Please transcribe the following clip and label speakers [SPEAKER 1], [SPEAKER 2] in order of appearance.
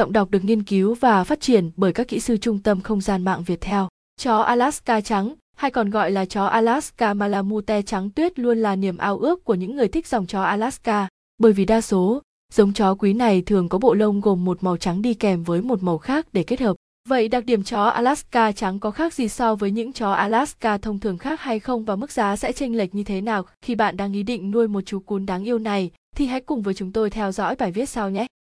[SPEAKER 1] Giọng đọc được nghiên cứu và phát triển bởi các kỹ sư trung tâm không gian mạng Việt theo. Chó Alaska trắng, hay còn gọi là chó Alaska Malamute trắng tuyết luôn là niềm ao ước của những người thích dòng chó Alaska, bởi vì đa số, giống chó quý này thường có bộ lông gồm một màu trắng đi kèm với một màu khác để kết hợp. Vậy đặc điểm chó Alaska trắng có khác gì so với những chó Alaska thông thường khác hay không và mức giá sẽ chênh lệch như thế nào khi bạn đang ý định nuôi một chú cún đáng yêu này thì hãy cùng với chúng tôi theo dõi bài viết sau nhé.